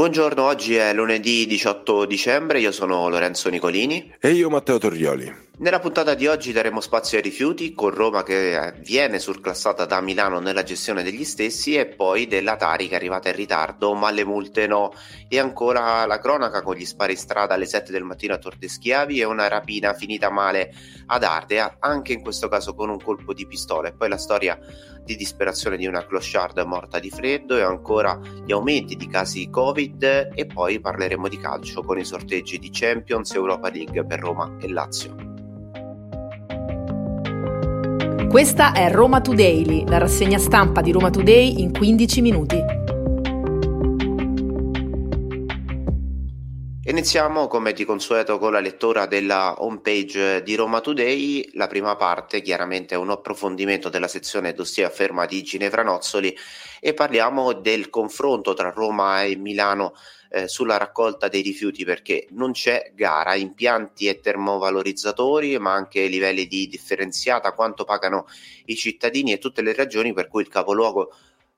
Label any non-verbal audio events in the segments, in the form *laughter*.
Buongiorno, oggi è lunedì 18 dicembre, io sono Lorenzo Nicolini. E io Matteo Torrioli. Nella puntata di oggi daremo spazio ai rifiuti, con Roma che viene surclassata da Milano nella gestione degli stessi e poi della Tari che è arrivata in ritardo, ma le multe no. E ancora la cronaca con gli spari strada alle 7 del mattino a Tor de Schiavi e una rapina finita male ad Ardea, anche in questo caso con un colpo di pistola. E poi la storia di disperazione di una clochard morta di freddo e ancora gli aumenti di casi Covid e poi parleremo di calcio con i sorteggi di Champions Europa League per Roma e Lazio. Questa è Roma Today, la rassegna stampa di Roma Today in 15 minuti. Iniziamo come di consueto con la lettura della homepage di Roma Today. La prima parte chiaramente è un approfondimento della sezione dossier ferma di Ginevra Nozzoli e parliamo del confronto tra Roma e Milano eh, sulla raccolta dei rifiuti perché non c'è gara, impianti e termovalorizzatori, ma anche livelli di differenziata, quanto pagano i cittadini e tutte le ragioni per cui il capoluogo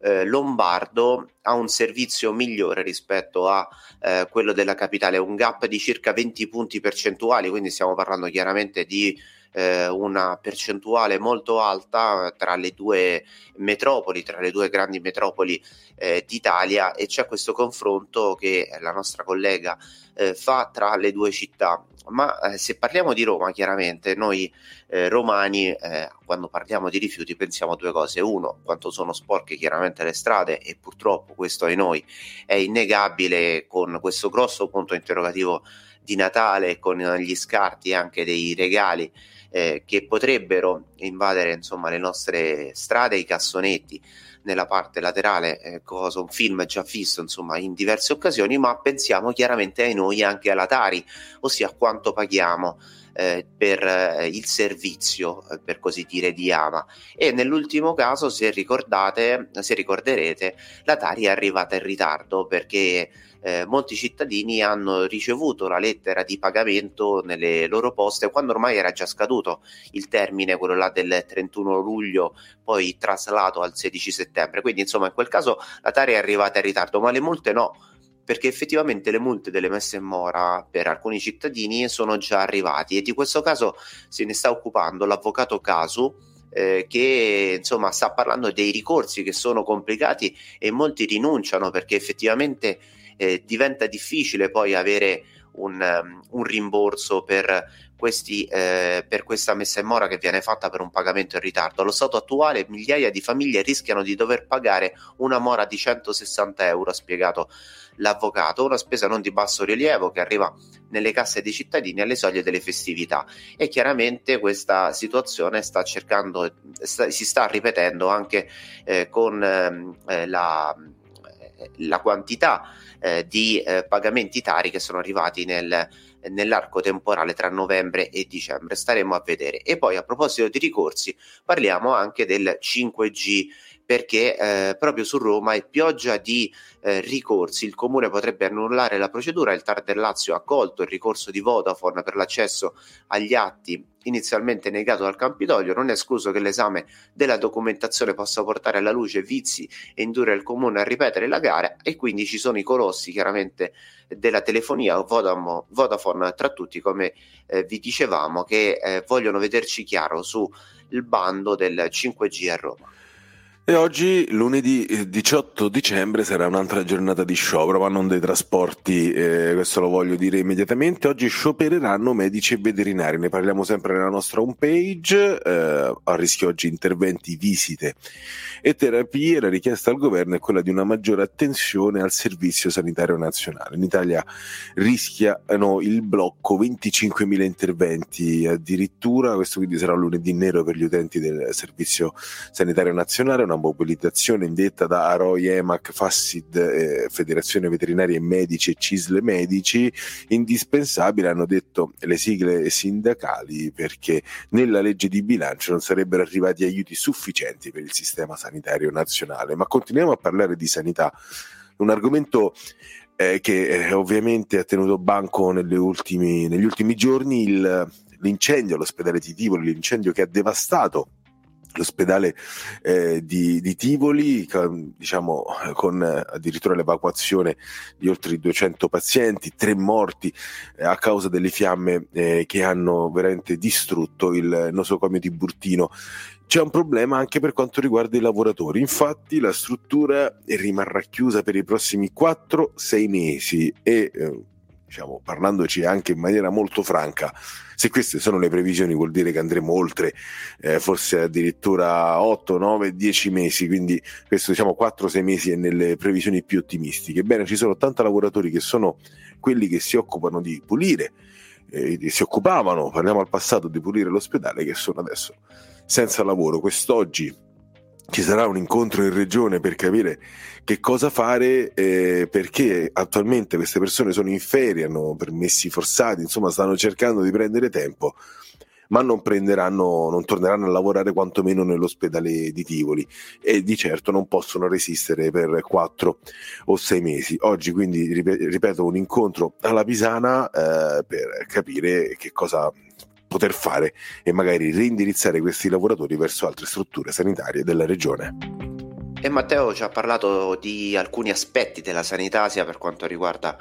eh, lombardo ha un servizio migliore rispetto a eh, quello della capitale, un gap di circa 20 punti percentuali, quindi stiamo parlando chiaramente di eh, una percentuale molto alta tra le due metropoli, tra le due grandi metropoli eh, d'Italia e c'è questo confronto che la nostra collega eh, fa tra le due città. Ma eh, se parliamo di Roma, chiaramente noi eh, romani, eh, quando parliamo di rifiuti, pensiamo a due cose. Uno, quanto sono sporche chiaramente le strade, e purtroppo questo ai noi è innegabile con questo grosso punto interrogativo di Natale, con gli scarti anche dei regali eh, che potrebbero invadere insomma, le nostre strade, i cassonetti nella parte laterale, eh, cosa un film già visto insomma in diverse occasioni, ma pensiamo chiaramente ai noi anche alla Tari, ossia quanto paghiamo eh, per eh, il servizio, eh, per così dire, di Ama. E nell'ultimo caso, se ricordate, se ricorderete, la Tari è arrivata in ritardo perché eh, molti cittadini hanno ricevuto la lettera di pagamento nelle loro poste quando ormai era già scaduto il termine, quello là del 31 luglio, poi traslato al 16 settembre. Quindi, insomma, in quel caso la Tari è arrivata in ritardo, ma le multe no perché effettivamente le multe delle messe in mora per alcuni cittadini sono già arrivati e di questo caso se ne sta occupando l'avvocato Casu eh, che insomma sta parlando dei ricorsi che sono complicati e molti rinunciano perché effettivamente eh, diventa difficile poi avere un, um, un rimborso per, questi, eh, per questa messa in mora che viene fatta per un pagamento in ritardo. Allo stato attuale migliaia di famiglie rischiano di dover pagare una mora di 160 euro, ha spiegato l'avvocato, una spesa non di basso rilievo che arriva nelle casse dei cittadini alle soglie delle festività e chiaramente questa situazione sta cercando, sta, si sta ripetendo anche eh, con ehm, eh, la, la quantità eh, di eh, pagamenti tari che sono arrivati nel, nell'arco temporale tra novembre e dicembre. Staremo a vedere. E poi a proposito di ricorsi, parliamo anche del 5G perché eh, proprio su Roma è pioggia di eh, ricorsi. Il comune potrebbe annullare la procedura. Il TAR del Lazio ha accolto il ricorso di Vodafone per l'accesso agli atti inizialmente negato dal Campidoglio. Non è escluso che l'esame della documentazione possa portare alla luce vizi e indurre il comune a ripetere la gara e quindi ci sono i colossi chiaramente della telefonia Vodafone, Vodafone tra tutti come eh, vi dicevamo che eh, vogliono vederci chiaro sul bando del 5G a Roma. E oggi, lunedì 18 eh, dicembre, sarà un'altra giornata di sciopero, ma non dei trasporti, eh, questo lo voglio dire immediatamente. Oggi sciopereranno medici e veterinari, ne parliamo sempre nella nostra homepage, eh, a rischio oggi interventi, visite e terapie. La richiesta al governo è quella di una maggiore attenzione al servizio sanitario nazionale. In Italia rischiano il blocco 25.000 interventi addirittura, questo quindi sarà un lunedì nero per gli utenti del servizio sanitario nazionale, una mobilitazione indetta da Aroi, EMAC, Fassid, eh, Federazione Veterinaria e Medici e Cisle Medici, indispensabile, hanno detto le sigle sindacali, perché nella legge di bilancio non sarebbero arrivati aiuti sufficienti per il sistema sanitario nazionale. Ma continuiamo a parlare di sanità, un argomento eh, che eh, ovviamente ha tenuto banco ultimi, negli ultimi giorni, il, l'incendio all'ospedale di Tivoli, l'incendio che ha devastato l'ospedale eh, di, di, Tivoli, diciamo, con addirittura l'evacuazione di oltre 200 pazienti, tre morti eh, a causa delle fiamme eh, che hanno veramente distrutto il nosocomio di Burtino. C'è un problema anche per quanto riguarda i lavoratori, infatti la struttura rimarrà chiusa per i prossimi 4-6 mesi e eh, diciamo, parlandoci anche in maniera molto franca, se queste sono le previsioni vuol dire che andremo oltre, eh, forse addirittura 8, 9, 10 mesi, quindi questo diciamo 4-6 mesi è nelle previsioni più ottimistiche. Ebbene, ci sono 80 lavoratori che sono quelli che si occupano di pulire, eh, si occupavano, parliamo al passato, di pulire l'ospedale, che sono adesso senza lavoro. Quest'oggi ci sarà un incontro in regione per capire che cosa fare eh, perché attualmente queste persone sono in ferie, hanno permessi forzati, insomma stanno cercando di prendere tempo ma non prenderanno, non torneranno a lavorare quantomeno nell'ospedale di Tivoli e di certo non possono resistere per quattro o sei mesi. Oggi quindi, ripeto, un incontro alla Pisana eh, per capire che cosa poter fare e magari reindirizzare questi lavoratori verso altre strutture sanitarie della regione. E Matteo ci ha parlato di alcuni aspetti della sanità sia per quanto riguarda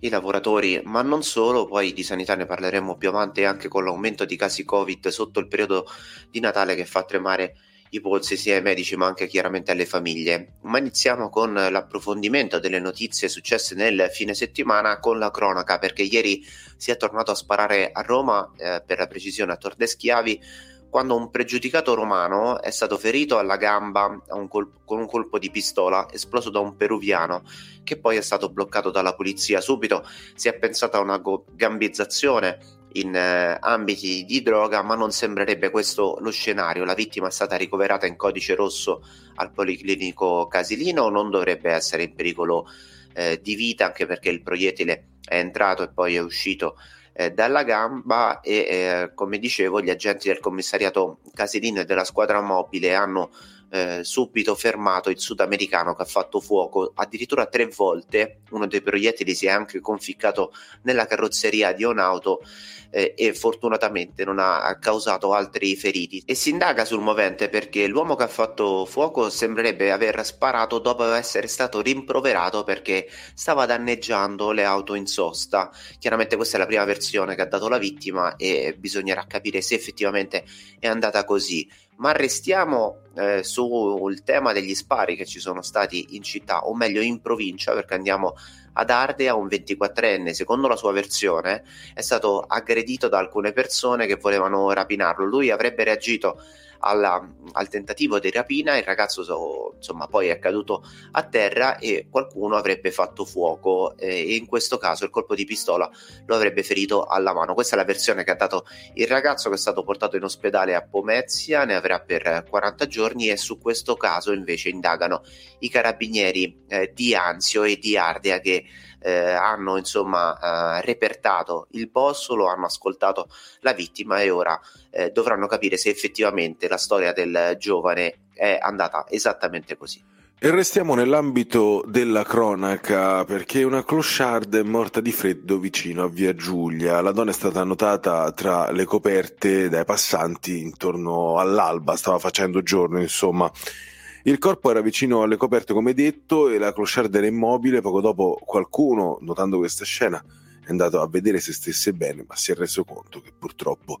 i lavoratori, ma non solo, poi di sanità ne parleremo più avanti anche con l'aumento di casi Covid sotto il periodo di Natale che fa tremare i polsi sia ai medici ma anche chiaramente alle famiglie. Ma iniziamo con l'approfondimento delle notizie successe nel fine settimana con la cronaca perché ieri si è tornato a sparare a Roma, eh, per la precisione a Tor Schiavi, quando un pregiudicato romano è stato ferito alla gamba un colpo, con un colpo di pistola esploso da un peruviano che poi è stato bloccato dalla polizia. Subito si è pensato a una gambizzazione in eh, ambiti di droga, ma non sembrerebbe questo lo scenario. La vittima è stata ricoverata in codice rosso al Policlinico Casilino, non dovrebbe essere in pericolo eh, di vita, anche perché il proiettile è entrato e poi è uscito eh, dalla gamba e eh, come dicevo gli agenti del commissariato Casilino e della squadra mobile hanno eh, subito fermato il sudamericano che ha fatto fuoco addirittura tre volte. Uno dei proiettili si è anche conficcato nella carrozzeria di un'auto eh, e fortunatamente non ha causato altri feriti. E si indaga sul movente perché l'uomo che ha fatto fuoco sembrerebbe aver sparato dopo essere stato rimproverato perché stava danneggiando le auto in sosta. Chiaramente questa è la prima versione che ha dato la vittima e bisognerà capire se effettivamente è andata così ma restiamo eh, sul tema degli spari che ci sono stati in città, o meglio in provincia, perché andiamo ad Ardea, un 24enne, secondo la sua versione, è stato aggredito da alcune persone che volevano rapinarlo. Lui avrebbe reagito alla, al tentativo di rapina, il ragazzo insomma poi è caduto a terra e qualcuno avrebbe fatto fuoco eh, e in questo caso il colpo di pistola lo avrebbe ferito alla mano. Questa è la versione che ha dato il ragazzo che è stato portato in ospedale a Pomezia, ne avrà per 40 giorni e su questo caso invece indagano i carabinieri eh, di Anzio e di Ardea che eh, hanno insomma eh, repertato il boss, lo hanno ascoltato la vittima e ora eh, dovranno capire se effettivamente la storia del giovane è andata esattamente così. E restiamo nell'ambito della cronaca perché una clochard è morta di freddo vicino a Via Giulia. La donna è stata notata tra le coperte dai passanti intorno all'alba, stava facendo giorno insomma. Il corpo era vicino alle coperte, come detto, e la clochard era immobile. Poco dopo qualcuno, notando questa scena, è andato a vedere se stesse bene, ma si è reso conto che purtroppo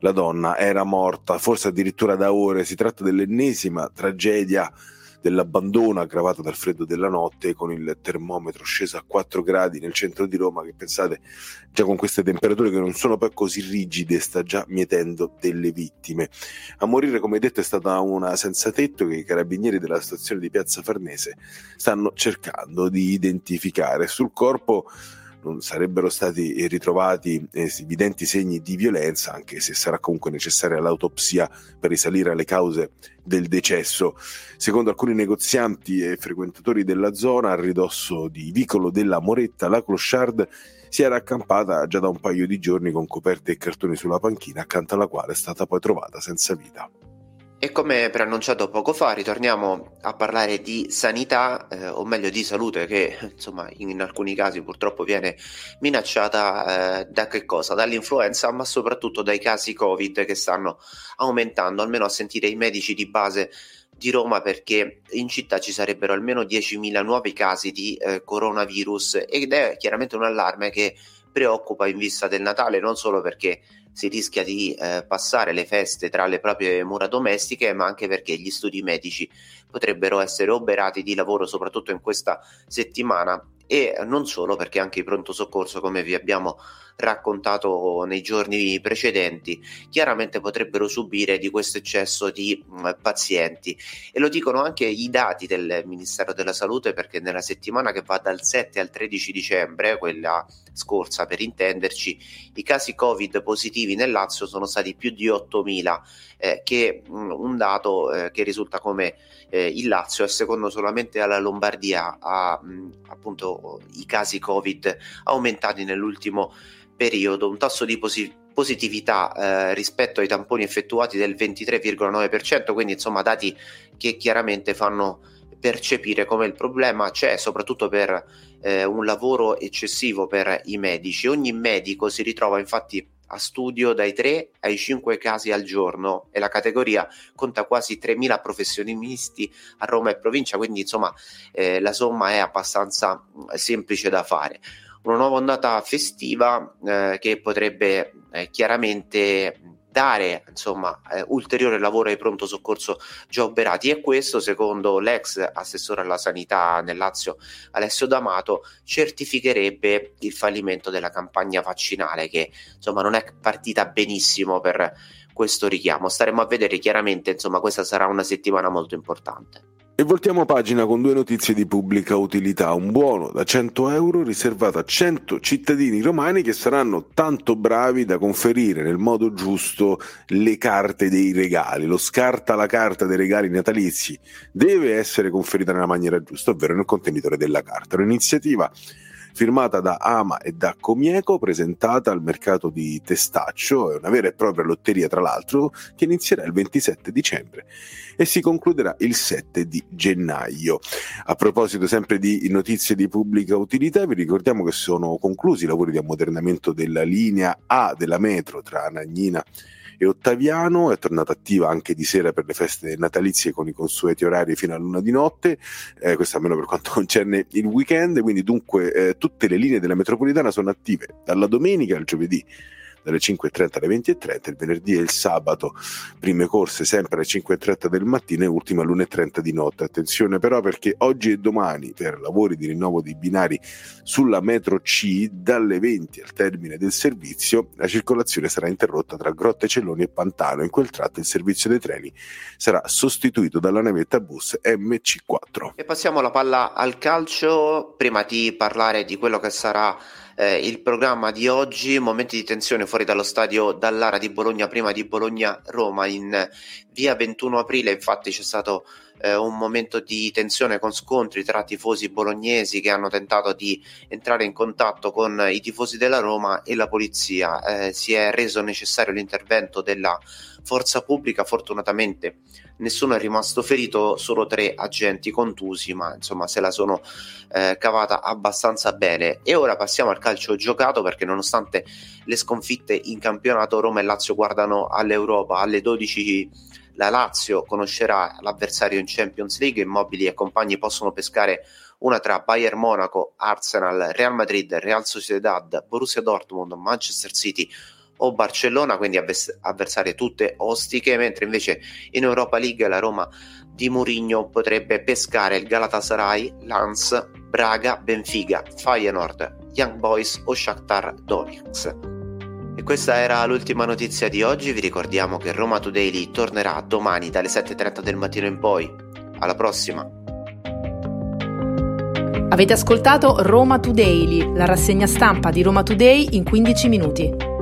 la donna era morta, forse addirittura da ore. Si tratta dell'ennesima tragedia dell'abbandono aggravato dal freddo della notte con il termometro sceso a 4 gradi nel centro di Roma che pensate già con queste temperature che non sono poi così rigide sta già mietendo delle vittime. A morire come detto è stata una senza tetto che i carabinieri della stazione di Piazza Farnese stanno cercando di identificare. Sul corpo non sarebbero stati ritrovati evidenti segni di violenza, anche se sarà comunque necessaria l'autopsia per risalire alle cause del decesso. Secondo alcuni negozianti e frequentatori della zona, a ridosso di Vicolo della Moretta, la clochard si era accampata già da un paio di giorni con coperte e cartoni sulla panchina, accanto alla quale è stata poi trovata senza vita. E come preannunciato poco fa, ritorniamo a parlare di sanità, eh, o meglio di salute, che insomma in alcuni casi purtroppo viene minacciata eh, da che cosa? Dall'influenza, ma soprattutto dai casi Covid che stanno aumentando, almeno a sentire i medici di base di Roma perché in città ci sarebbero almeno 10.000 nuovi casi di eh, coronavirus ed è chiaramente un allarme che preoccupa in vista del Natale, non solo perché si rischia di eh, passare le feste tra le proprie mura domestiche, ma anche perché gli studi medici potrebbero essere oberati di lavoro, soprattutto in questa settimana, e non solo perché anche i pronto soccorso, come vi abbiamo raccontato nei giorni precedenti, chiaramente potrebbero subire di questo eccesso di mh, pazienti. E lo dicono anche i dati del Ministero della Salute perché nella settimana che va dal 7 al 13 dicembre, quella scorsa per intenderci, i casi Covid positivi nel Lazio sono stati più di 8.000, eh, che mh, un dato eh, che risulta come eh, il Lazio è secondo solamente alla Lombardia ha mh, appunto i casi Covid aumentati nell'ultimo periodo, un tasso di posi- positività eh, rispetto ai tamponi effettuati del 23,9%, quindi insomma dati che chiaramente fanno percepire come il problema c'è soprattutto per eh, un lavoro eccessivo per i medici. Ogni medico si ritrova infatti a studio dai 3 ai 5 casi al giorno e la categoria conta quasi 3.000 professionisti a Roma e provincia, quindi insomma eh, la somma è abbastanza mm, semplice da fare una nuova ondata festiva eh, che potrebbe eh, chiaramente dare insomma eh, ulteriore lavoro ai pronto soccorso già operati. E questo secondo l'ex assessore alla sanità nel Lazio Alessio D'Amato certificherebbe il fallimento della campagna vaccinale che insomma non è partita benissimo per questo richiamo. Staremo a vedere chiaramente insomma questa sarà una settimana molto importante e voltiamo pagina con due notizie di pubblica utilità. Un buono da 100 euro riservato a 100 cittadini romani che saranno tanto bravi da conferire nel modo giusto le carte dei regali. Lo scarta la carta dei regali natalizi deve essere conferita nella maniera giusta, ovvero nel contenitore della carta. Un'iniziativa firmata da Ama e da Comieco, presentata al mercato di Testaccio, è una vera e propria lotteria tra l'altro, che inizierà il 27 dicembre e si concluderà il 7 di gennaio. A proposito sempre di notizie di pubblica utilità, vi ricordiamo che sono conclusi i lavori di ammodernamento della linea A della metro tra Anagnina e e Ottaviano è tornata attiva anche di sera per le feste natalizie con i consueti orari fino a luna di notte, eh, questo almeno per quanto *laughs* concerne il weekend, quindi dunque eh, tutte le linee della metropolitana sono attive dalla domenica al giovedì dalle 5.30 alle 20.30, il venerdì e il sabato prime corse sempre alle 5.30 del mattino e ultima alle 1.30 di notte. Attenzione però perché oggi e domani per lavori di rinnovo dei binari sulla metro C dalle 20 al termine del servizio la circolazione sarà interrotta tra Grotte Celloni e Pantano. In quel tratto il servizio dei treni sarà sostituito dalla navetta bus MC4. E passiamo la palla al calcio prima di parlare di quello che sarà eh, il programma di oggi, momenti di tensione fuori dallo stadio Dallara di Bologna, prima di Bologna-Roma in via 21 aprile, infatti c'è stato eh, un momento di tensione con scontri tra tifosi bolognesi che hanno tentato di entrare in contatto con i tifosi della Roma e la polizia. Eh, si è reso necessario l'intervento della forza pubblica, fortunatamente nessuno è rimasto ferito, solo tre agenti contusi, ma insomma se la sono eh, cavata abbastanza bene. E ora passiamo al calcio giocato perché nonostante le sconfitte in campionato Roma e Lazio guardano all'Europa alle 12 la Lazio conoscerà l'avversario in Champions League, Immobili e compagni possono pescare una tra Bayern Monaco, Arsenal, Real Madrid, Real Sociedad, Borussia Dortmund, Manchester City o Barcellona, quindi avvers- avversarie tutte ostiche, mentre invece in Europa League la Roma di Mourinho potrebbe pescare il Galatasaray, Lens, Braga, Benfica, Feyenoord, Young Boys o Shakhtar Donetsk. E questa era l'ultima notizia di oggi, vi ricordiamo che Roma Today tornerà domani dalle 7.30 del mattino in poi. Alla prossima! Avete ascoltato Roma Today, la rassegna stampa di Roma Today in 15 minuti.